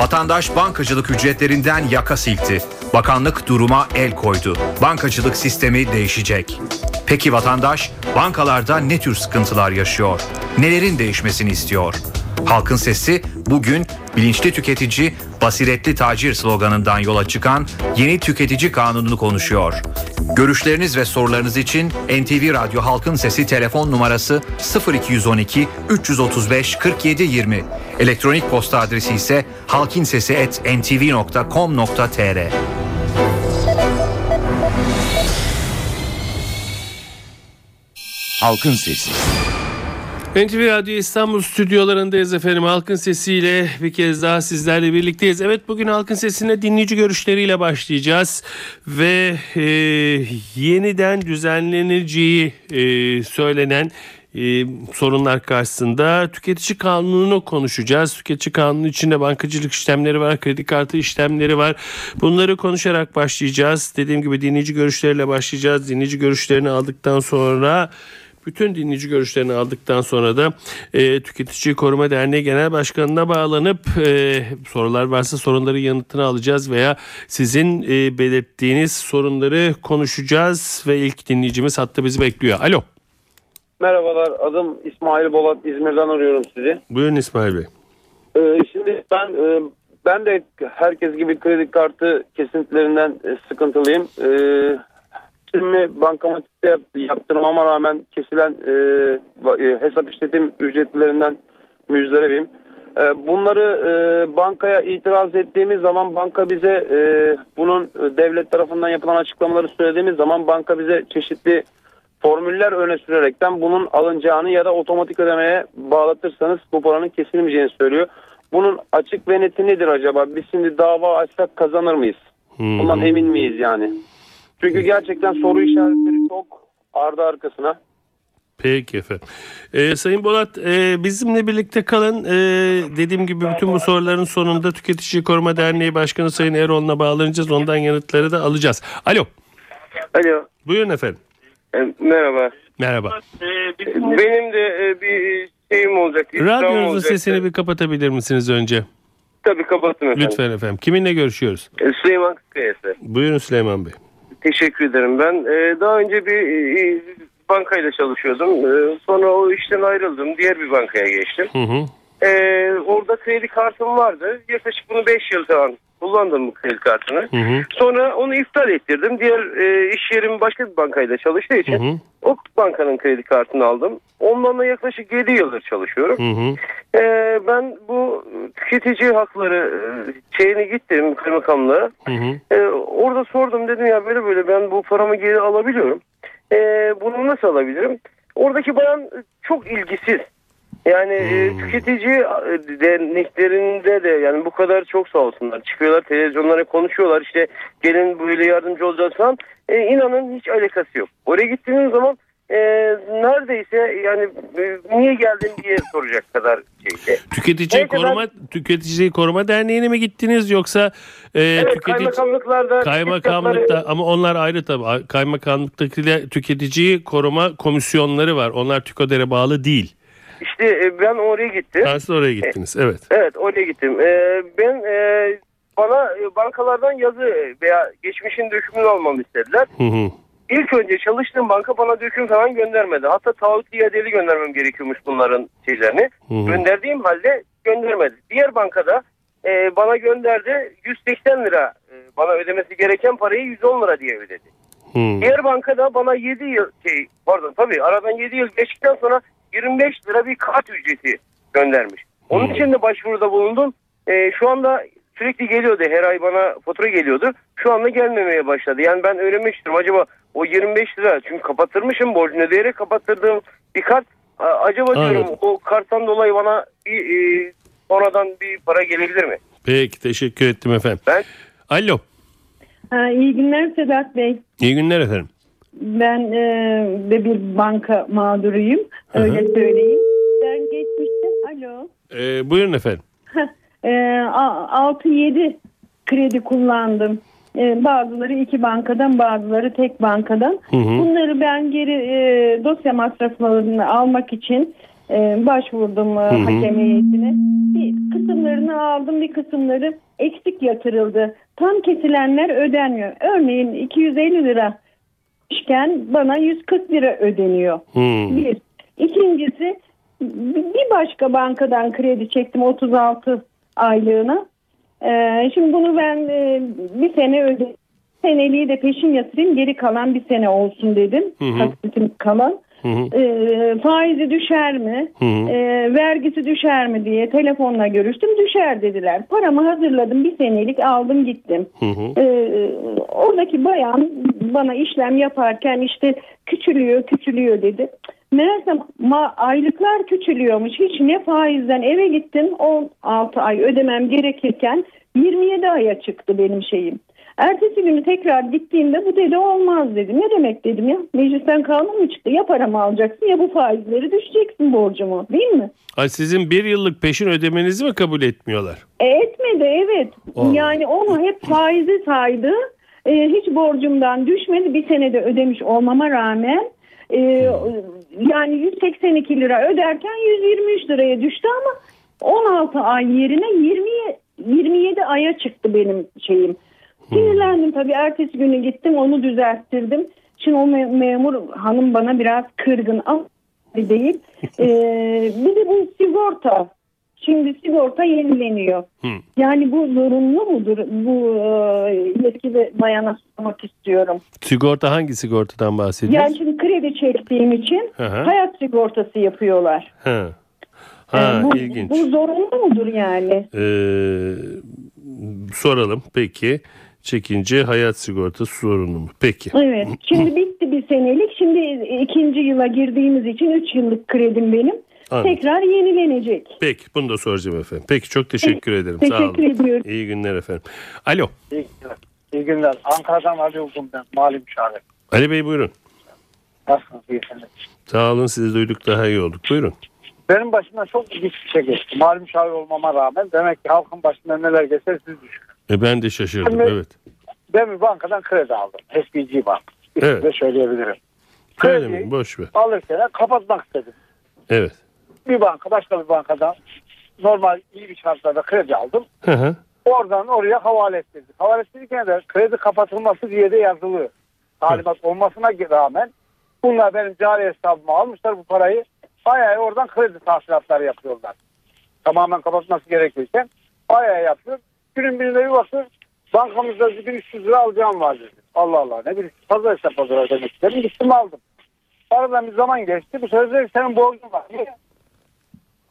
Vatandaş bankacılık ücretlerinden yaka silkti. Bakanlık duruma el koydu. Bankacılık sistemi değişecek. Peki vatandaş bankalarda ne tür sıkıntılar yaşıyor? Nelerin değişmesini istiyor? Halkın Sesi bugün bilinçli tüketici, basiretli tacir sloganından yola çıkan yeni tüketici kanununu konuşuyor. Görüşleriniz ve sorularınız için NTV Radyo Halkın Sesi telefon numarası 0212 335 47 20. Elektronik posta adresi ise halkinsesi@ntv.com.tr. Halkın Sesi. NTV Radyo İstanbul stüdyolarındayız efendim. Halkın sesiyle bir kez daha sizlerle birlikteyiz. Evet bugün Halkın Sesi'ne dinleyici görüşleriyle başlayacağız. Ve e, yeniden düzenleneceği e, söylenen e, sorunlar karşısında tüketici kanununu konuşacağız. Tüketici kanunu içinde bankacılık işlemleri var, kredi kartı işlemleri var. Bunları konuşarak başlayacağız. Dediğim gibi dinleyici görüşleriyle başlayacağız. Dinleyici görüşlerini aldıktan sonra bütün dinleyici görüşlerini aldıktan sonra da e, Tüketici Koruma Derneği Genel Başkanı'na bağlanıp e, sorular varsa sorunları yanıtını alacağız veya sizin e, belirttiğiniz sorunları konuşacağız ve ilk dinleyicimiz hatta bizi bekliyor. Alo. Merhabalar, adım İsmail Bolat. İzmir'den arıyorum sizi. Buyurun İsmail Bey. Ee, şimdi ben e, ben de herkes gibi kredi kartı kesintilerinden e, sıkıntılıyım. Ee, şimdi bankamatikte yap, yaptırmama rağmen kesilen e, e, hesap işletim ücretlerinden müjdaribim. E, bunları e, bankaya itiraz ettiğimiz zaman banka bize e, bunun e, devlet tarafından yapılan açıklamaları söylediğimiz zaman banka bize çeşitli formüller öne sürerekten bunun alınacağını ya da otomatik ödemeye bağlatırsanız bu paranın kesilmeyeceğini söylüyor. Bunun açık ve neti nedir acaba? Biz şimdi dava açsak kazanır mıyız? Bundan emin miyiz yani? Çünkü gerçekten soru işaretleri çok ardı arkasına. Peki efendim. Ee, Sayın Bolat e, bizimle birlikte kalın. Ee, dediğim gibi bütün bu soruların sonunda Tüketici Koruma Derneği Başkanı Sayın Erol'una bağlanacağız. Ondan yanıtları da alacağız. Alo. Alo, Buyurun efendim. E, merhaba. Merhaba. Benim de e, bir şeyim olacak. Radyonuzun olacak. sesini bir kapatabilir misiniz önce? Tabii kapatın efendim. Lütfen efendim. Kiminle görüşüyoruz? E, Süleyman Kıskayası. Buyurun Süleyman Bey. Teşekkür ederim. Ben daha önce bir bankayla çalışıyordum. Sonra o işten ayrıldım. Diğer bir bankaya geçtim. Hı hı. Orada kredi kartım vardı. Yaklaşık bunu 5 yıl falan kullandım bu kredi kartını. Hı hı. Sonra onu iptal ettirdim. Diğer e, iş yerim başka bir bankayla çalıştığı için Hı hı. o bankanın kredi kartını aldım. Ondan da yaklaşık 7 yıldır çalışıyorum. Hı hı. Ee, ben bu tüketici hakları e, şeyine gittim kaymakamlığa. Hı hı. Ee, orada sordum dedim ya böyle böyle ben bu paramı geri alabiliyorum. Ee, bunu nasıl alabilirim? Oradaki bayan çok ilgisiz. Yani e, tüketici e, derneklerinde de yani bu kadar çok sağ olsunlar. Çıkıyorlar televizyonlara konuşuyorlar işte gelin böyle yardımcı olacağız falan. E, inanın hiç alakası yok. Oraya gittiğiniz zaman e, neredeyse yani e, niye geldin diye soracak kadar şeyde. Tüketici Neyse, Koruma Tüketici Koruma Derneği'ne mi gittiniz yoksa e, Evet tüketici kaymakamlıklarda Kaymakamlıkta ama onlar ayrı tabii. Kaymakamlıktakiler tüketici koruma komisyonları var. Onlar TÜKODER'e bağlı değil. İşte e, ben oraya gittim. Ha, siz oraya gittiniz. Evet. Evet oraya gittim. Ee, ben e, bana e, bankalardan yazı veya geçmişin dökümünü almamı istediler. Hı hı. İlk önce çalıştığım banka bana döküm falan göndermedi. Hatta taahhüt iadeli göndermem gerekiyormuş bunların şeylerini. Hı hı. Gönderdiğim halde göndermedi. Diğer bankada e, bana gönderdi 180 lira e, bana ödemesi gereken parayı 110 lira diye ödedi. Hı. Diğer bankada bana 7 yıl şey pardon tabii aradan 7 yıl geçtikten sonra 25 lira bir kart ücreti göndermiş. Onun Hmm. için de başvuruda bulundum. Ee, şu anda sürekli geliyordu her ay bana fatura geliyordu. Şu anda gelmemeye başladı. Yani ben öğrenmek istiyorum acaba o 25 lira çünkü kapattırmışım borcunu ödeyerek kapattırdığım bir kart. A- Acaba diyorum Anladım. o karttan dolayı bana bir e, sonradan bir para gelebilir mi? Peki teşekkür ettim efendim. Ben Alo. Ha, iyi günler Sedat Bey. İyi günler efendim. Ben e, de bir banka mağduruyum. Öyle söyleyeyim. Ben geçmiştim. Alo. Ee, buyurun efendim. E, a- 6-7 kredi kullandım. E, bazıları iki bankadan bazıları tek bankadan. Hı hı. Bunları ben geri e, dosya masraflarını almak için e, başvurdum e, hakem heyetine. Bir kısımlarını aldım bir kısımları eksik yatırıldı. Tam kesilenler ödenmiyor. Örneğin 250 lira işken bana 140 lira ödeniyor. Hmm. Bir. İkincisi bir başka bankadan kredi çektim 36 aylığına. Ee, şimdi bunu ben e, bir sene öde seneliği de peşin yatırayım geri kalan bir sene olsun dedim. Hı hı. Taksitim kalan. Hı hı. Ee, faizi düşer mi? Hı hı. Ee, vergisi düşer mi diye telefonla görüştüm. Düşer dediler. Paramı hazırladım bir senelik aldım gittim. Hı hı. Ee, oradaki bayan bana işlem yaparken işte küçülüyor küçülüyor dedi. Meğerse ma- aylıklar küçülüyormuş. Hiç ne faizden eve gittim 16 ay ödemem gerekirken 27 aya çıktı benim şeyim. Ertesi günü tekrar gittiğimde bu dedi olmaz dedi. Ne demek dedim ya meclisten kanun mu çıktı? Ya paramı alacaksın ya bu faizleri düşeceksin borcumu değil mi? Ay sizin bir yıllık peşin ödemenizi mi kabul etmiyorlar? E, etmedi evet. Allah. Yani onu hep faizi saydı. E, hiç borcumdan düşmedi. Bir senede ödemiş olmama rağmen e, yani 182 lira öderken 123 liraya düştü ama 16 ay yerine 20 27 aya çıktı benim şeyim. Sinirlendim tabii. Ertesi günü gittim onu düzelttirdim. Şimdi o me- memur hanım bana biraz kırgın ama değil. E, bir de bu sigorta. Şimdi sigorta yenileniyor. Hı. Yani bu zorunlu mudur? Bu e, yetkili bayana sormak istiyorum. Sigorta hangi sigortadan Yani bahsediyorsun? şimdi kredi çektiğim için hı. hayat sigortası yapıyorlar. Ha. Ha, E, bu, ilginç. bu zorunlu mudur yani? Ee, soralım peki. Çekince hayat sigortası sorunu mu? Peki. Evet. Şimdi bitti bir senelik. Şimdi ikinci yıla girdiğimiz için 3 yıllık kredim benim. Anladım. Tekrar yenilenecek. Peki bunu da soracağım efendim. Peki çok teşekkür ederim. Sağ olun. Teşekkür ediyorum. İyi günler efendim. Alo. İyi günler. İyi günler. Ankara'dan Ali Ulgum ben. Mali müşavir. Ali Bey buyurun. Nasılsınız? İyisiniz. Sağ olun sizi duyduk daha iyi olduk. Buyurun. Benim başımdan çok ilginç bir şey geçti. Mali müşavir olmama rağmen demek ki halkın başından neler geçer siz düşünün. E ben de şaşırdım. Şimdi- Evet. Ben bir bankadan kredi aldım. SBG Bank. Evet. Evet. de söyleyebilirim. Söylemeyin Krediyi boş ver. alırken kapatmak istedim. Evet. Bir banka başka bir bankadan normal iyi bir şartlarda kredi aldım. Hı hı. Oradan oraya havale ettirdik. Havale ettirirken de kredi kapatılması diye de yazılı. Talimat olmasına rağmen bunlar benim cari hesabıma almışlar bu parayı. Bayağı oradan kredi tahsilatları yapıyorlar. Tamamen kapatması gerekirken bayağı yapıyor. Günün birinde bir bakıyor bankamızda 1300 lira alacağım var dedi. Allah Allah ne bileyim fazla hesap hazır demek istedim. Gittim aldım. Aradan bir zaman geçti. Bu sözde senin borcun var.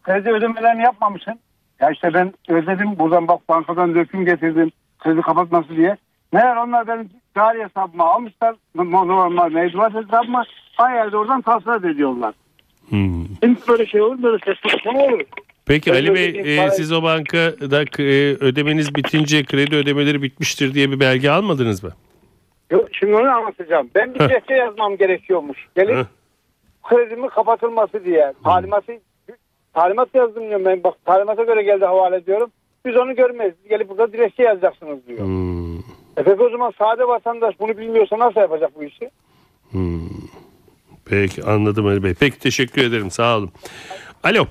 Kredi ödemelerini yapmamışsın. Ya işte ben ödedim buradan bak bankadan döküm getirdim kredi kapatması diye. Meğer onlar benim cari hesabıma almışlar. Normal mevduat hesabıma bayağı da oradan tahsilat ediyorlar. Hmm. Şimdi böyle şey olur böyle saçma olur. Peki Ali Bey e, siz o bankada e, ödemeniz bitince kredi ödemeleri bitmiştir diye bir belge almadınız mı? Yok, şimdi onu anlatacağım. Ben bir dilekçe yazmam gerekiyormuş. Gelip Heh. kredimi kapatılması diye. Talimatı talimat yazdım diyorum ben. Bak talimata göre geldi havale ediyorum. Biz onu görmeyiz. Gelip burada dilekçe yazacaksınız diyor. Hmm. E peki o zaman sade vatandaş bunu bilmiyorsa nasıl yapacak bu işi? Hmm. Peki anladım Ali Bey. Peki teşekkür ederim sağ olun. Alo.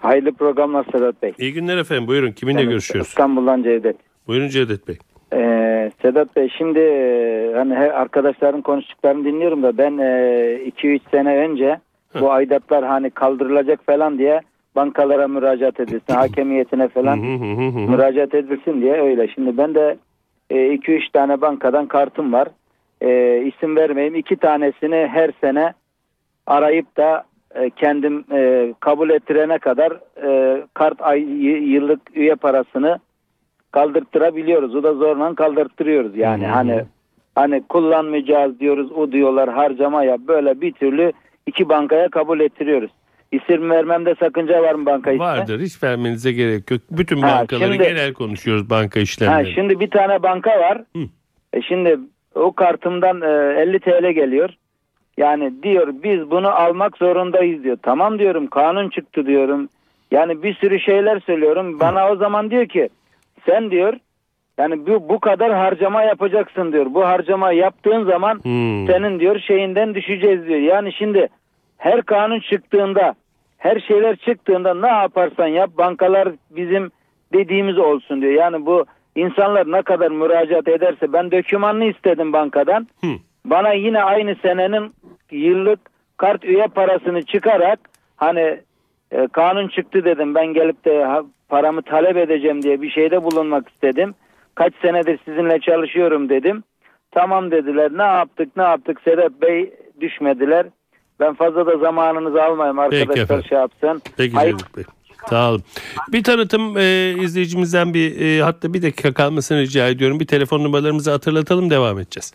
Hayırlı programlar Sedat Bey. İyi günler efendim. Buyurun. Kiminle görüşüyoruz? İstanbul'dan Cevdet. Buyurun Cevdet Bey. Ee, Sedat Bey şimdi e, hani her arkadaşların konuştuklarını dinliyorum da ben 2-3 sene önce bu aidatlar hani kaldırılacak falan diye bankalara müracaat edilsin, hakemiyetine falan müracaat edilsin diye öyle. Şimdi ben de 2-3 tane bankadan kartım var. E, isim vermeyeyim. iki tanesini her sene arayıp da e, kendim e, kabul ettirene kadar e, kart ay yıllık üye parasını kaldırttırabiliyoruz. O da zorla kaldırttırıyoruz yani. Hı. Hani hani kullanmayacağız diyoruz. O diyorlar harcama yap. Böyle bir türlü iki bankaya kabul ettiriyoruz. İsim vermemde sakınca var mı banka ismi? Vardır. Hiç vermenize gerek yok. Bütün Ha, bankaları şimdi- genel konuşuyoruz banka Ha, işlemleri. şimdi bir tane banka var. Hı. E şimdi o kartımdan e, 50 TL geliyor. Yani diyor biz bunu almak zorundayız diyor. Tamam diyorum kanun çıktı diyorum. Yani bir sürü şeyler söylüyorum. Bana o zaman diyor ki sen diyor yani bu, bu kadar harcama yapacaksın diyor. Bu harcama yaptığın zaman Hmm. senin diyor şeyinden düşeceğiz diyor. Yani şimdi her kanun çıktığında her şeyler çıktığında ne yaparsan yap bankalar bizim dediğimiz olsun diyor. Yani bu insanlar ne kadar müracaat ederse ben dökümanını istedim bankadan. Hı. Bana yine aynı senenin yıllık kart üye parasını çıkarak hani e, kanun çıktı dedim ben gelip de ha, paramı talep edeceğim diye bir şeyde bulunmak istedim. Kaç senedir sizinle çalışıyorum dedim. Tamam dediler. Ne yaptık ne yaptık Sedat Bey düşmediler. Ben fazla da zamanınızı almayayım arkadaşlar şey yapsın. Peki Hayır- Bey. Sağ olun. Bir tanıtım e, izleyicimizden bir e, hatta bir dakika kalmasını rica ediyorum. Bir telefon numaralarımızı hatırlatalım devam edeceğiz.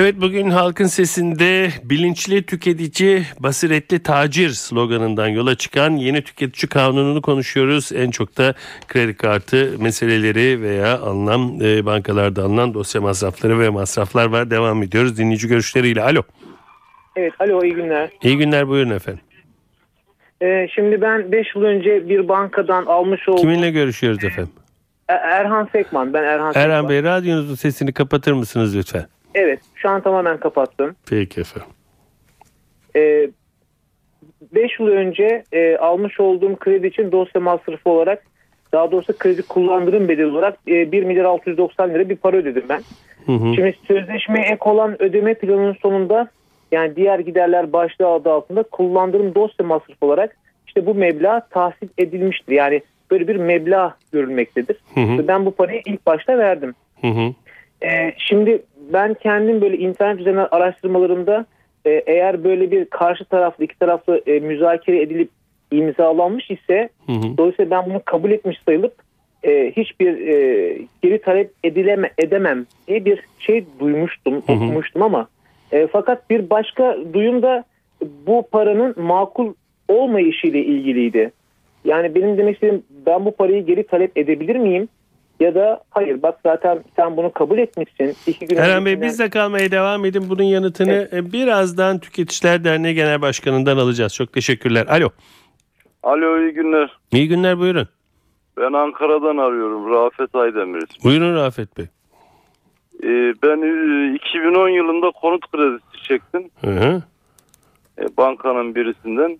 Evet bugün halkın sesinde bilinçli tüketici basiretli tacir sloganından yola çıkan yeni tüketici kanununu konuşuyoruz. En çok da kredi kartı meseleleri veya alınan e, bankalarda alınan dosya masrafları ve masraflar var. Devam ediyoruz dinleyici görüşleriyle. Alo. Evet, alo iyi günler. İyi günler buyurun efendim. Ee, şimdi ben 5 yıl önce bir bankadan almış olduğum... Kiminle görüşüyoruz efendim? E- Erhan Sekman, ben Erhan Sekman. Erhan Bey radyonuzun sesini kapatır mısınız lütfen? Evet, şu an tamamen kapattım. Peki efendim. 5 yıl önce e, almış olduğum kredi için dosya masrafı olarak, daha doğrusu kredi kullandırım bedeli olarak e, 1 milyar 690 lira bir para ödedim ben. Hı hı. Şimdi sözleşmeye ek olan ödeme planının sonunda yani diğer giderler başlığı adı altında kullandırım dosya masrafı olarak işte bu meblağ tahsil edilmiştir. Yani böyle bir meblağ görülmektedir. Hı hı. Ben bu parayı ilk başta verdim. Hı hı. Ee, şimdi ben kendim böyle internet üzerinden araştırmalarımda e, eğer böyle bir karşı taraflı iki taraflı e, müzakere edilip imzalanmış ise Hı hı. dolayısıyla ben bunu kabul etmiş sayılıp e, hiçbir e, geri talep edileme edemem diye bir şey duymuştum, hı. okumuştum ama e, fakat bir başka duyum da bu paranın makul olmayışıyla ilgiliydi. Yani benim demek istediğim ben bu parayı geri talep edebilir miyim? Ya da hayır bak zaten sen bunu kabul etmişsin. İki gün Erhan Bey öncesinden- bizde kalmaya devam edin. Bunun yanıtını e, birazdan Tüketiciler Derneği Genel Başkanı'ndan alacağız. Çok teşekkürler. Alo. Alo iyi günler. İyi günler buyurun. Ben Ankara'dan arıyorum. Rafet Aydemir. Buyurun Rafet Bey. Ee, ben e, 2010 yılında konut kredisi çektim. Hı hı. e, bankanın birisinden.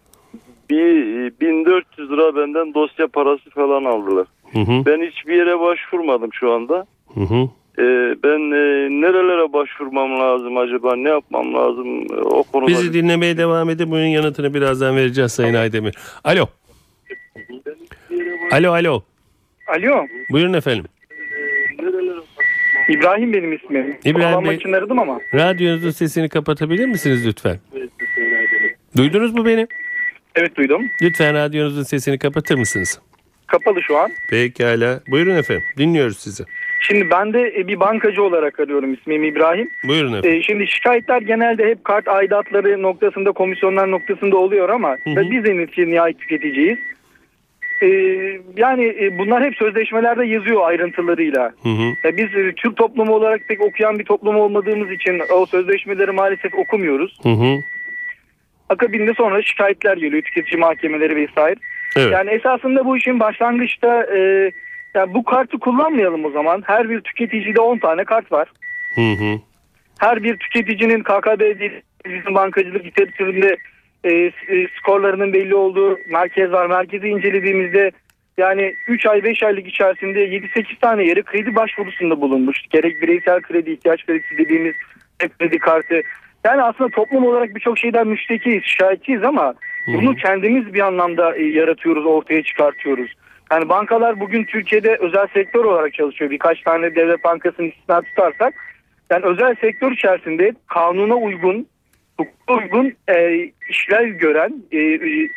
Bir e, 1400 lira benden dosya parası falan aldılar. Hı hı. Ben hiçbir yere başvurmadım şu anda. Hı hı. Ee, ben e, nerelere başvurmam lazım acaba? Ne yapmam lazım e, o konuda? Bizi dinlemeye devam edin. Bunun yanıtını birazdan vereceğiz Sayın Aydemir. Alo. Alo alo. Alo, Buyurun efendim. İbrahim benim ismim. İbrahim Bey- için aradım ama. Radyonuzun sesini kapatabilir misiniz lütfen? Duydunuz mu beni? Evet duydum. Lütfen radyonuzun sesini kapatır mısınız? Kapalı şu an. Pekala. Buyurun efendim. Dinliyoruz sizi. Şimdi ben de e, bir bankacı olarak arıyorum ismim İbrahim. Buyurun efendim. E, şimdi şikayetler genelde hep kart aidatları noktasında, komisyonlar noktasında oluyor ama Hı hı. biz en nihayet nihayet tüketiciyiz. E, yani bunlar hep sözleşmelerde yazıyor ayrıntılarıyla. Hı hı. Biz Türk toplumu olarak pek okuyan bir toplum olmadığımız için o sözleşmeleri maalesef okumuyoruz. Hı hı. Akabinde sonra şikayetler geliyor tüketici mahkemeleri vesaire. Evet. Yani esasında bu işin başlangıçta e, yani bu kartı kullanmayalım o zaman. Her bir tüketicide 10 tane kart var. Hı hı. Her bir tüketicinin KKB bizim bankacılık literatüründe e, e, skorlarının belli olduğu merkez var. Merkezi incelediğimizde yani 3 ay 5 aylık içerisinde 7-8 tane yere kredi başvurusunda bulunmuş. Gerek bireysel kredi, ihtiyaç kredisi dediğimiz kredi kartı. Yani aslında toplum olarak birçok şeyden müştekiyiz, şikayetçiyiz ama bunu kendimiz bir anlamda e, yaratıyoruz, ortaya çıkartıyoruz. Yani bankalar bugün Türkiye'de özel sektör olarak çalışıyor. Birkaç tane devlet bankasını istisna tutarsak. Yani özel sektör içerisinde kanuna uygun, hukuka uygun e, işler gören, e, e,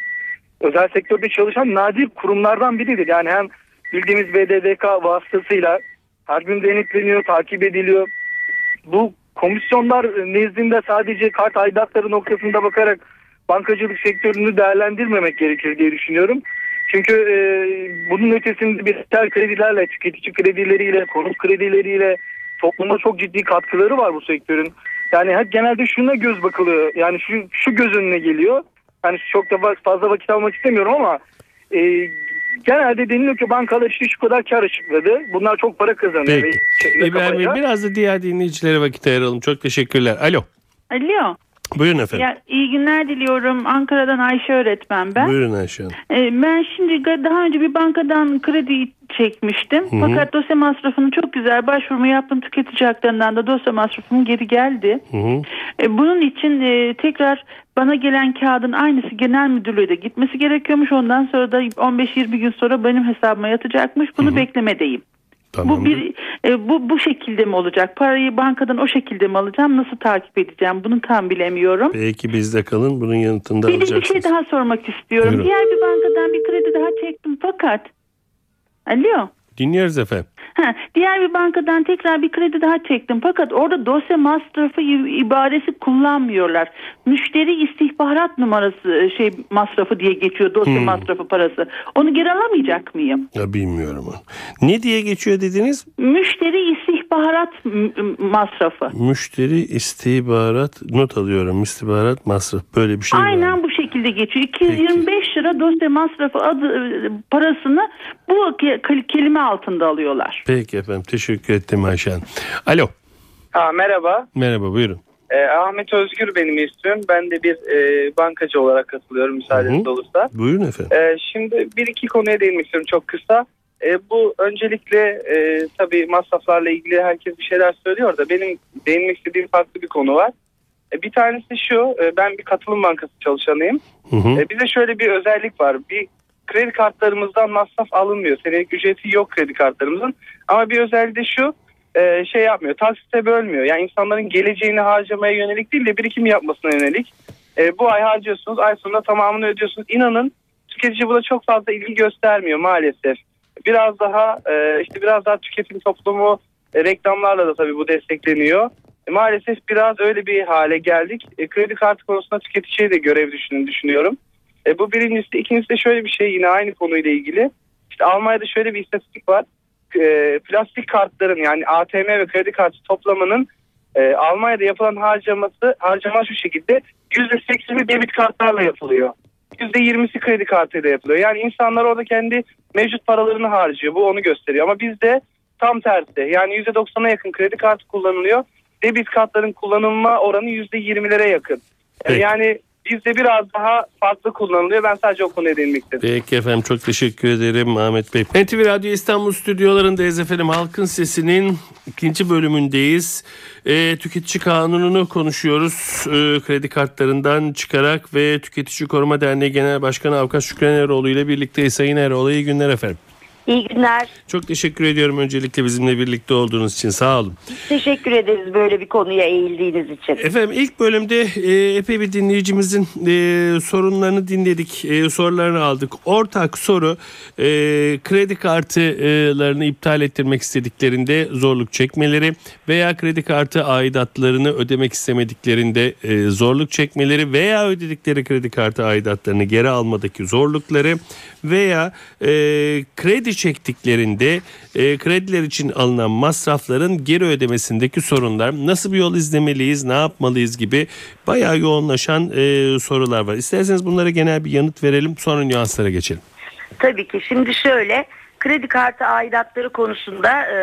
özel sektörde çalışan nadir kurumlardan biridir. Yani hem bildiğimiz BDDK vasıtasıyla her gün denetleniyor, takip ediliyor. Bu komisyonlar nezdinde sadece kart aidatları noktasında bakarak bankacılık sektörünü değerlendirmemek gerekir diye düşünüyorum. Çünkü e, bunun ötesinde bireysel kredilerle, tüketici kredileriyle, konut kredileriyle topluma çok ciddi katkıları var bu sektörün. Yani hep genelde şuna göz bakılıyor. Yani şu, şu göz önüne geliyor. Yani çok da fazla vakit almak istemiyorum ama e, genelde deniliyor ki bankalar işte şu kadar kar açıkladı. Bunlar çok para kazanıyor. Peki. Ve- İbrahim Bey biraz da diğer dinleyicilere vakit ayıralım. Çok teşekkürler. Alo. Alo. Buyurun efendim. Ya, iyi günler diliyorum. Ankara'dan Ayşe öğretmen ben. Buyurun Ayşe Hanım. Ee, ben şimdi daha önce bir bankadan kredi çekmiştim. Hı hı. Fakat dosya masrafını çok güzel başvurumu yaptım. Tüketici haklarından da dosya masrafım geri geldi. Hı hı. E, bunun için e, tekrar bana gelen kağıdın aynısı genel müdürlüğe de gitmesi gerekiyormuş. Ondan sonra da 15-20 gün sonra benim hesabıma yatacakmış. Bunu beklemedeyim. Bu bir e, bu bu şekilde mi olacak? Parayı bankadan o şekilde mi alacağım? Nasıl takip edeceğim? Bunu tam bilemiyorum. Belki bizde kalın. Bunun yanıtını da Bir de bir alacaksınız. şey daha sormak istiyorum. Buyurun. Diğer bir bankadan bir kredi daha çektim fakat Alo. Dinliyoruz efendim. Ha, diğer bir bankadan tekrar bir kredi daha çektim. Fakat orada dosya masrafı ibaresi kullanmıyorlar. Müşteri istihbarat numarası e, şey masrafı diye geçiyor dosya Hmm. masrafı parası. Onu geri alamayacak mıyım? Ya bilmiyorum. Ne diye geçiyor dediniz? Müşteri istihbarat masrafı. Müşteri istihbarat not alıyorum. İstihbarat masraf böyle bir şey var. Aynen bu şekilde geçiyor. 225 lira dosya masrafı adı e, parasını bu ke- kelime altında alıyorlar. Peki efendim teşekkür ettim Ayşe Hanım. Alo. Ha, merhaba. Merhaba buyurun. Ee, Ahmet Özgür benim ismim. Ben de bir e, bankacı olarak katılıyorum müsaadeniz olursa. Buyurun efendim. Ee, şimdi bir iki konuya değinmek istiyorum çok kısa. Ee, bu öncelikle e, tabii masraflarla ilgili herkes bir şeyler söylüyor da benim değinmek istediğim farklı bir konu var. E, bir tanesi şu, e, ben bir katılım bankası çalışanıyım. Hı hı. E, bize şöyle bir özellik var. Bir kredi kartlarımızdan masraf alınmıyor. Senelik ücreti yok kredi kartlarımızın. Ama bir özelliği de şu şey yapmıyor. Taksite bölmüyor. Yani insanların geleceğini harcamaya yönelik değil de birikim yapmasına yönelik. Bu ay harcıyorsunuz. Ay sonunda tamamını ödüyorsunuz. İnanın tüketici buna çok fazla ilgi göstermiyor maalesef. Biraz daha işte biraz daha tüketim toplumu reklamlarla da tabii bu destekleniyor. E, maalesef biraz öyle bir hale geldik. E, kredi kartı konusunda tüketiciye de görev düşünün düşünüyorum. E, bu birincisi. İkincisi de şöyle bir şey yine aynı konuyla ilgili. İşte Almanya'da şöyle bir istatistik var. E, plastik kartların yani ATM ve kredi kartı toplamının e, Almanya'da yapılan harcaması harcama şu şekilde %80'i debit kartlarla yapılıyor. %20'si kredi kartıyla yapılıyor. Yani insanlar orada kendi mevcut paralarını harcıyor. Bu onu gösteriyor. Ama bizde tam tersi. Yani %90'a yakın kredi kartı kullanılıyor. Debit kartların kullanılma oranı %20'lere yakın. E, Peki. Yani bizde biraz daha farklı kullanılıyor. Ben sadece o konuya değinmek istedim. Peki efendim çok teşekkür ederim Ahmet Bey. NTV Radyo İstanbul stüdyolarındayız efendim. Halkın Sesi'nin ikinci bölümündeyiz. E, tüketici kanununu konuşuyoruz. E, kredi kartlarından çıkarak ve Tüketici Koruma Derneği Genel Başkanı Avukat Şükran Eroğlu ile birlikteyiz. Sayın Eroğlu iyi günler efendim. İyi günler. Çok teşekkür ediyorum öncelikle bizimle birlikte olduğunuz için sağ olun. Teşekkür ederiz böyle bir konuya eğildiğiniz için. Efendim ilk bölümde e, epey bir dinleyicimizin e, sorunlarını dinledik, e, sorularını aldık. Ortak soru e, kredi kartlarını iptal ettirmek istediklerinde zorluk çekmeleri veya kredi kartı aidatlarını ödemek istemediklerinde e, zorluk çekmeleri veya ödedikleri kredi kartı aidatlarını geri almadaki zorlukları veya e, kredi çektiklerinde e, krediler için alınan masrafların geri ödemesindeki sorunlar nasıl bir yol izlemeliyiz ne yapmalıyız gibi bayağı yoğunlaşan e, sorular var. İsterseniz bunlara genel bir yanıt verelim sonra nüanslara geçelim. Tabii ki şimdi şöyle kredi kartı aidatları konusunda e,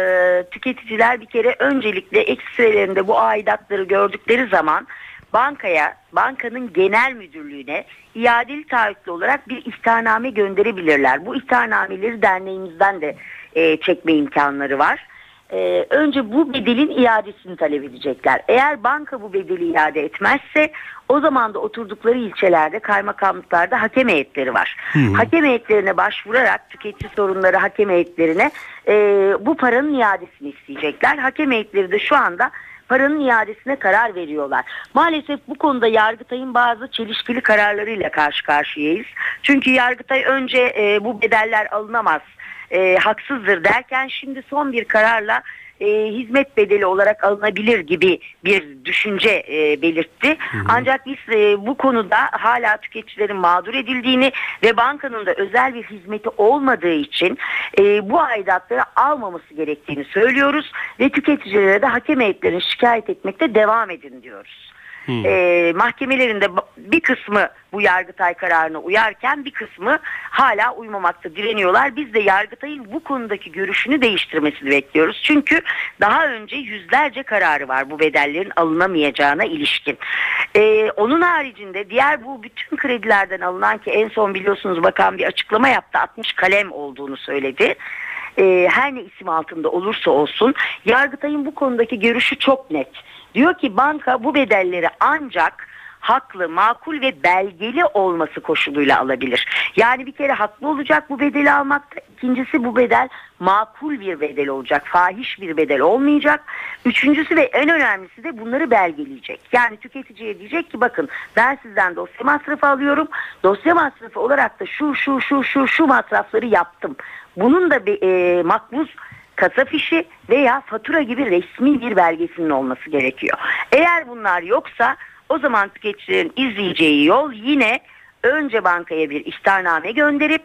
tüketiciler bir kere öncelikle ekstrelerinde bu aidatları gördükleri zaman bankaya, bankanın genel müdürlüğüne iadeli taahhütlü olarak bir ihtarname gönderebilirler. Bu ihtarnameleri derneğimizden de e, çekme imkanları var. E, önce bu bedelin iadesini talep edecekler. Eğer banka bu bedeli iade etmezse o zaman da oturdukları ilçelerde kaymakamlıklarda hakem heyetleri var. Hakem heyetlerine başvurarak tüketici sorunları hakem heyetlerine e, bu paranın iadesini isteyecekler. Hakem heyetleri de şu anda paranın iadesine karar veriyorlar. Maalesef bu konuda Yargıtay'ın bazı çelişkili kararlarıyla karşı karşıyayız. Çünkü Yargıtay önce e, bu bedeller alınamaz, e, haksızdır derken şimdi son bir kararla e, hizmet bedeli olarak alınabilir gibi bir düşünce e, belirtti. Ancak biz e, bu konuda hala tüketicilerin mağdur edildiğini ve bankanın da özel bir hizmeti olmadığı için e, bu aidatları almaması gerektiğini söylüyoruz ve tüketicilere de hakem heyetlerini şikayet etmekte devam edin diyoruz. Hmm. E, mahkemelerin de ba- bir kısmı bu Yargıtay kararına uyarken bir kısmı hala uymamakta direniyorlar. Biz de Yargıtay'ın bu konudaki görüşünü değiştirmesini bekliyoruz. Çünkü daha önce yüzlerce kararı var bu bedellerin alınamayacağına ilişkin. E, onun haricinde diğer bu bütün kredilerden alınan ki en son biliyorsunuz bakan bir açıklama yaptı 60 kalem olduğunu söyledi e, her ne isim altında olursa olsun Yargıtay'ın bu konudaki görüşü çok net. Diyor ki banka bu bedelleri ancak haklı, makul ve belgeli olması koşuluyla alabilir. Yani bir kere haklı olacak bu bedeli almakta. İkincisi bu bedel makul bir bedel olacak. Fahiş bir bedel olmayacak. Üçüncüsü ve en önemlisi de bunları belgeleyecek. Yani tüketiciye diyecek ki bakın ben sizden dosya masrafı alıyorum. Dosya masrafı olarak da şu şu şu şu şu masrafları yaptım. Bunun da bir e, makbuz kasa fişi veya fatura gibi resmi bir belgesinin olması gerekiyor. Eğer bunlar yoksa o zaman tüketicilerin izleyeceği yol yine önce bankaya bir ihtarname gönderip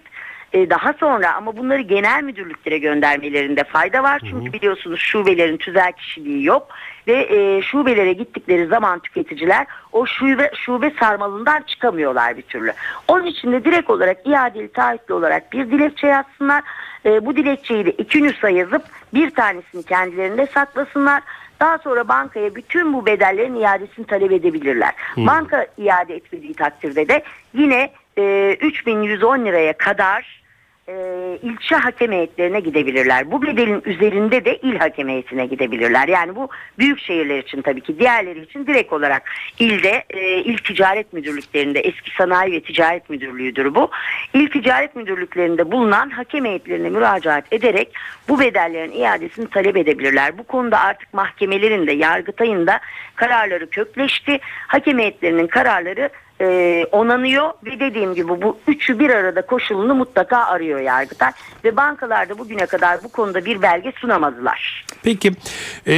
e, daha sonra ama bunları genel müdürlüklere göndermelerinde fayda var. Çünkü biliyorsunuz şubelerin tüzel kişiliği yok ve e, şubelere gittikleri zaman tüketiciler o şube, şube sarmalından çıkamıyorlar bir türlü. Onun için de direkt olarak iadeli taahhütlü olarak bir dilekçe yazsınlar. E, bu dilekçeyi de iki nüsa yazıp bir tanesini kendilerinde saklasınlar. Daha sonra bankaya bütün bu bedellerin iadesini talep edebilirler. Hmm. Banka iade etmediği takdirde de yine e, 3110 liraya kadar e, ilçe hakem heyetlerine gidebilirler. Bu bedelin üzerinde de il hakem heyetine gidebilirler. Yani bu büyük şehirler için tabii ki diğerleri için direkt olarak ilde e, il ticaret müdürlüklerinde eski sanayi ve ticaret müdürlüğüdür bu. İl ticaret müdürlüklerinde bulunan hakem heyetlerine müracaat ederek bu bedellerin iadesini talep edebilirler. Bu konuda artık mahkemelerin de yargıtayın da kararları kökleşti. Hakem heyetlerinin kararları e, onanıyor ve dediğim gibi bu üçü bir arada koşulunu mutlaka arıyor Yargıtay ve bankalarda bugüne kadar bu konuda bir belge sunamadılar. Peki e,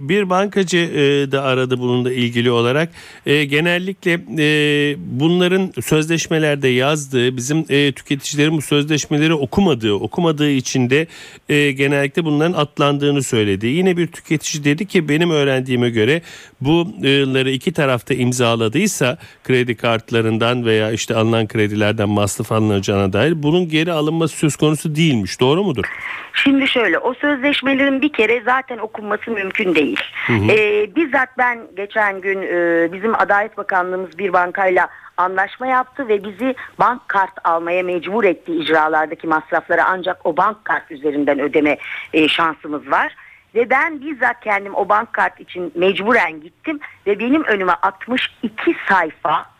bir bankacı e, da aradı bununla ilgili olarak E, genellikle e, bunların sözleşmelerde yazdığı bizim e, tüketicilerin bu sözleşmeleri okumadığı okumadığı için de e, genellikle bunların atlandığını söyledi. Yine bir tüketici dedi ki benim öğrendiğime göre bunları iki tarafta imzaladıysa kredi kartlarından veya işte alınan kredilerden masraf alınacağına dair bunun geri alınması söz konusu değilmiş. Doğru mudur? Şimdi şöyle o sözleşmelerin bir kere zaten okunması mümkün değil. Hı hı. Ee, bizzat ben geçen gün e, bizim Adalet Bakanlığımız bir bankayla anlaşma yaptı ve bizi bank kart almaya mecbur etti icralardaki masrafları ancak o bank kart üzerinden ödeme e, şansımız var. Ve ben bizzat kendim o bank kart için mecburen gittim ve benim önüme 62 sayfa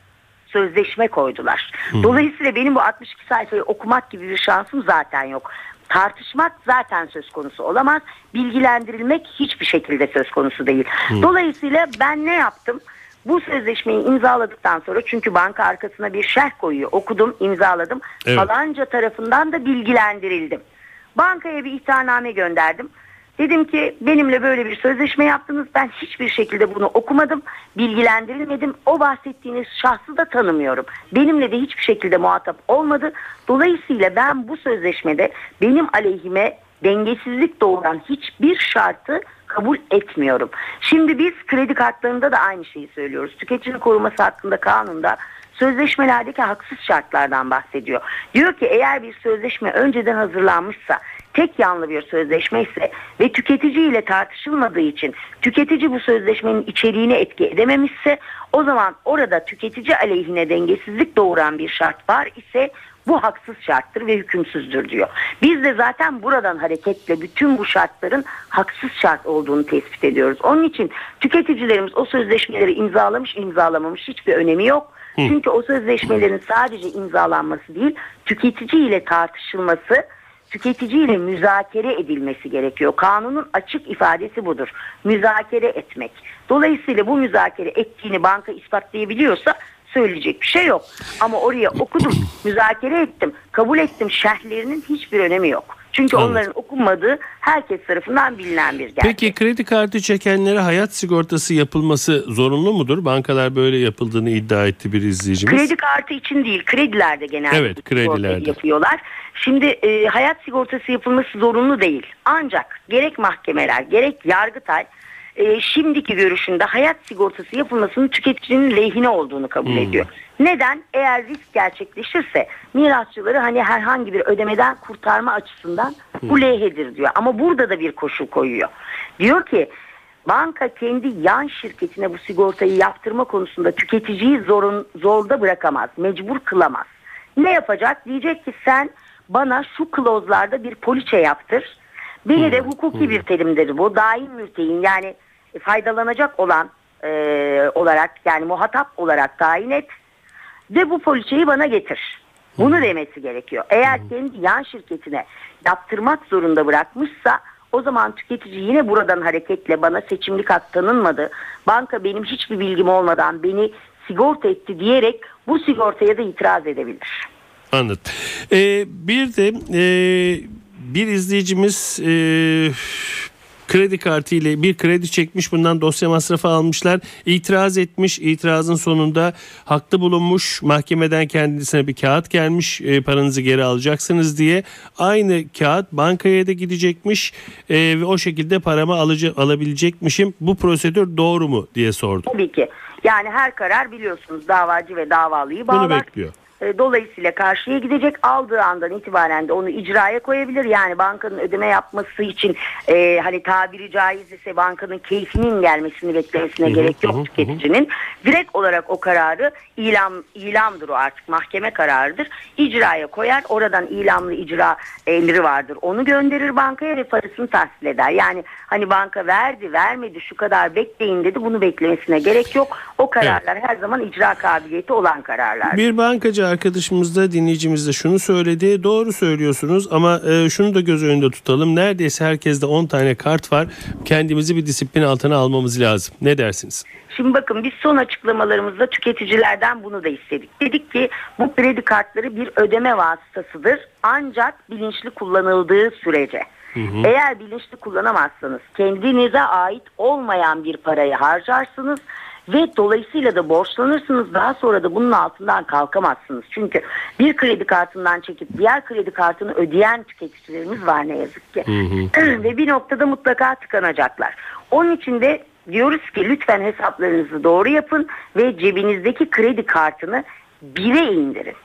sözleşme koydular. Dolayısıyla benim bu 62 sayfayı okumak gibi bir şansım zaten yok. Tartışmak zaten söz konusu olamaz. Bilgilendirilmek hiçbir şekilde söz konusu değil. Hı. Dolayısıyla ben ne yaptım? Bu sözleşmeyi imzaladıktan sonra çünkü banka arkasına bir şerh koyuyor. Okudum, imzaladım. Evet. Falanca tarafından da bilgilendirildim. Bankaya bir ihtarname gönderdim. Dedim ki benimle böyle bir sözleşme yaptınız. Ben hiçbir şekilde bunu okumadım. Bilgilendirilmedim. O bahsettiğiniz şahsı da tanımıyorum. Benimle de hiçbir şekilde muhatap olmadı. Dolayısıyla ben bu sözleşmede benim aleyhime dengesizlik doğuran hiçbir şartı kabul etmiyorum. Şimdi biz kredi kartlarında da aynı şeyi söylüyoruz. Tüketici koruması hakkında kanunda sözleşmelerdeki haksız şartlardan bahsediyor. Diyor ki eğer bir sözleşme önceden hazırlanmışsa tek yanlı bir sözleşme ise ve tüketici ile tartışılmadığı için tüketici bu sözleşmenin içeriğine etki edememişse o zaman orada tüketici aleyhine dengesizlik doğuran bir şart var ise bu haksız şarttır ve hükümsüzdür diyor. Biz de zaten buradan hareketle bütün bu şartların haksız şart olduğunu tespit ediyoruz. Onun için tüketicilerimiz o sözleşmeleri imzalamış imzalamamış hiçbir önemi yok. Çünkü o sözleşmelerin sadece imzalanması değil tüketici ile tartışılması tüketici ile müzakere edilmesi gerekiyor. Kanunun açık ifadesi budur. Müzakere etmek. Dolayısıyla bu müzakere ettiğini banka ispatlayabiliyorsa söyleyecek bir şey yok. Ama oraya okudum, müzakere ettim, kabul ettim şerhlerinin hiçbir önemi yok. Çünkü Anladım. onların okunmadığı herkes tarafından bilinen bir gerçek. Peki kredi kartı çekenlere hayat sigortası yapılması zorunlu mudur? Bankalar böyle yapıldığını iddia etti bir izleyicimiz. Kredi kartı için değil, kredilerde genelde Evet, kredilerde. yapıyorlar. Şimdi e, hayat sigortası yapılması zorunlu değil. Ancak gerek mahkemeler gerek Yargıtay e, şimdiki görüşünde hayat sigortası yapılmasının tüketicinin lehine olduğunu kabul Hmm. ediyor. Neden? Eğer risk gerçekleşirse mirasçıları hani herhangi bir ödemeden kurtarma açısından bu Hmm. lehedir diyor. Ama burada da bir koşul koyuyor. Diyor ki banka kendi yan şirketine bu sigortayı yaptırma konusunda tüketiciyi zorun, zorda bırakamaz, mecbur kılamaz. Ne yapacak? Diyecek ki sen bana şu klozlarda bir poliçe yaptır. Beni de hukuki bir terimdir bu. Daim mülteyin yani faydalanacak olan e, olarak yani muhatap olarak tayin et ve bu poliçeyi bana getir. Bunu demesi gerekiyor. Eğer kendi yan şirketine yaptırmak zorunda bırakmışsa o zaman tüketici yine buradan hareketle bana seçimlik hak tanınmadı. Banka benim hiçbir bilgim olmadan beni sigorta etti diyerek bu sigortaya da itiraz edebilir. Anladım. Ee, bir de e, bir izleyicimiz e, kredi kartı ile bir kredi çekmiş bundan dosya masrafı almışlar itiraz etmiş itirazın sonunda haklı bulunmuş mahkemeden kendisine bir kağıt gelmiş e, paranızı geri alacaksınız diye aynı kağıt bankaya da gidecekmiş e, ve o şekilde paramı alıcı, alabilecekmişim bu prosedür doğru mu diye sordu. Tabii ki. Yani her karar biliyorsunuz davacı ve davalıyı Bunu bağlar. bekliyor. E, Dolayısıyla karşıya gidecek aldığı andan itibaren de onu icraya koyabilir. Yani bankanın ödeme yapması için e, hani tabiri caiz ise bankanın keyfinin gelmesini beklemesine Hı hı, gerek yok hı, tüketicinin. Direkt olarak o kararı ilam ilamdır o artık mahkeme kararıdır. İcraya koyar. Oradan ilamlı icra emri vardır. Onu gönderir bankaya ve parasını tahsil eder. Yani hani banka verdi vermedi şu kadar bekleyin dedi bunu beklemesine gerek yok. O kararlar her zaman icra kabiliyeti olan kararlar. Bir bankacı arkadaşımız da dinleyicimiz de şunu söyledi. Doğru söylüyorsunuz ama e, şunu da göz önünde tutalım. Neredeyse herkeste 10 tane kart var. Kendimizi bir disiplin altına almamız lazım. Ne dersiniz? Şimdi bakın biz son açıklamalarımızda tüketicilerden bunu da istedik. Dedik ki bu kredi kartları bir ödeme vasıtasıdır ancak bilinçli kullanıldığı sürece. Eğer bilinçli kullanamazsanız kendinize ait olmayan bir parayı harcarsınız ve dolayısıyla da borçlanırsınız daha sonra da bunun altından kalkamazsınız. Çünkü bir kredi kartından çekip diğer kredi kartını ödeyen tüketicilerimiz var ne yazık ki. ve bir noktada mutlaka tıkanacaklar. Onun için de diyoruz ki lütfen hesaplarınızı doğru yapın ve cebinizdeki kredi kartını bire indirin.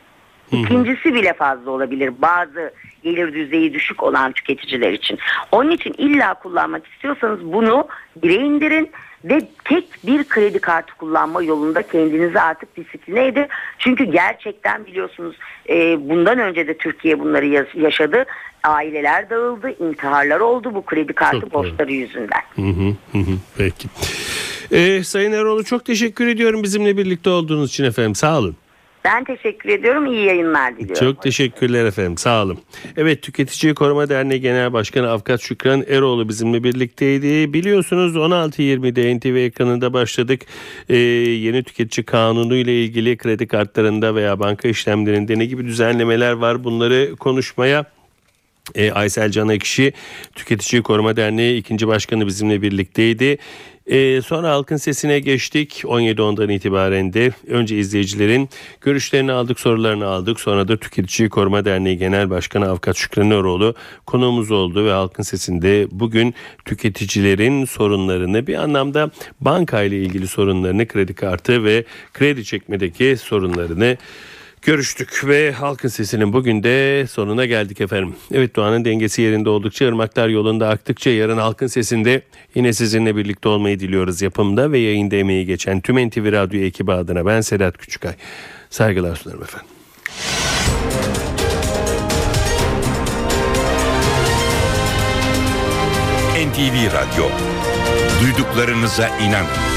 İkincisi bile fazla olabilir bazı gelir düzeyi düşük olan tüketiciler için. Onun için illa kullanmak istiyorsanız bunu bire indirin ve tek bir kredi kartı kullanma yolunda kendinizi artık disipline edin. Çünkü gerçekten biliyorsunuz e, bundan önce de Türkiye bunları yaşadı. Aileler dağıldı, intiharlar oldu bu kredi kartı Çok doğru. borçları yüzünden. Hı hı. Peki. E, Sayın Eroğlu çok teşekkür ediyorum bizimle birlikte olduğunuz için efendim. Sağ olun. Ben teşekkür ediyorum. İyi yayınlar diliyorum. Çok teşekkürler efendim sağ olun. Evet Tüketici Koruma Derneği Genel Başkanı Avukat Şükran Eroğlu bizimle birlikteydi. Biliyorsunuz 16.20'de NTV ekranında başladık. Ee, yeni tüketici kanunu ile ilgili kredi kartlarında veya banka işlemlerinde ne gibi düzenlemeler var bunları konuşmaya e, Aysel Can Ekşi Tüketici Koruma Derneği ikinci başkanı bizimle birlikteydi. E, sonra halkın sesine geçtik. 17.10'dan itibaren de önce izleyicilerin görüşlerini aldık sorularını aldık. Sonra da Tüketici Koruma Derneği Genel Başkanı Avukat Şükran Eroğlu konuğumuz oldu ve halkın sesinde bugün tüketicilerin sorunlarını bir anlamda banka ile ilgili sorunlarını kredi kartı ve kredi çekmedeki sorunlarını Görüştük ve halkın sesinin bugün de sonuna geldik efendim. Evet doğanın dengesi yerinde oldukça ırmaklar yolunda aktıkça yarın halkın sesinde yine sizinle birlikte olmayı diliyoruz. Yapımda ve yayında emeği geçen tüm NTV Radyo ekibi adına ben Sedat Küçükay. Saygılar sunarım efendim. NTV Radyo. Duyduklarınıza inanın.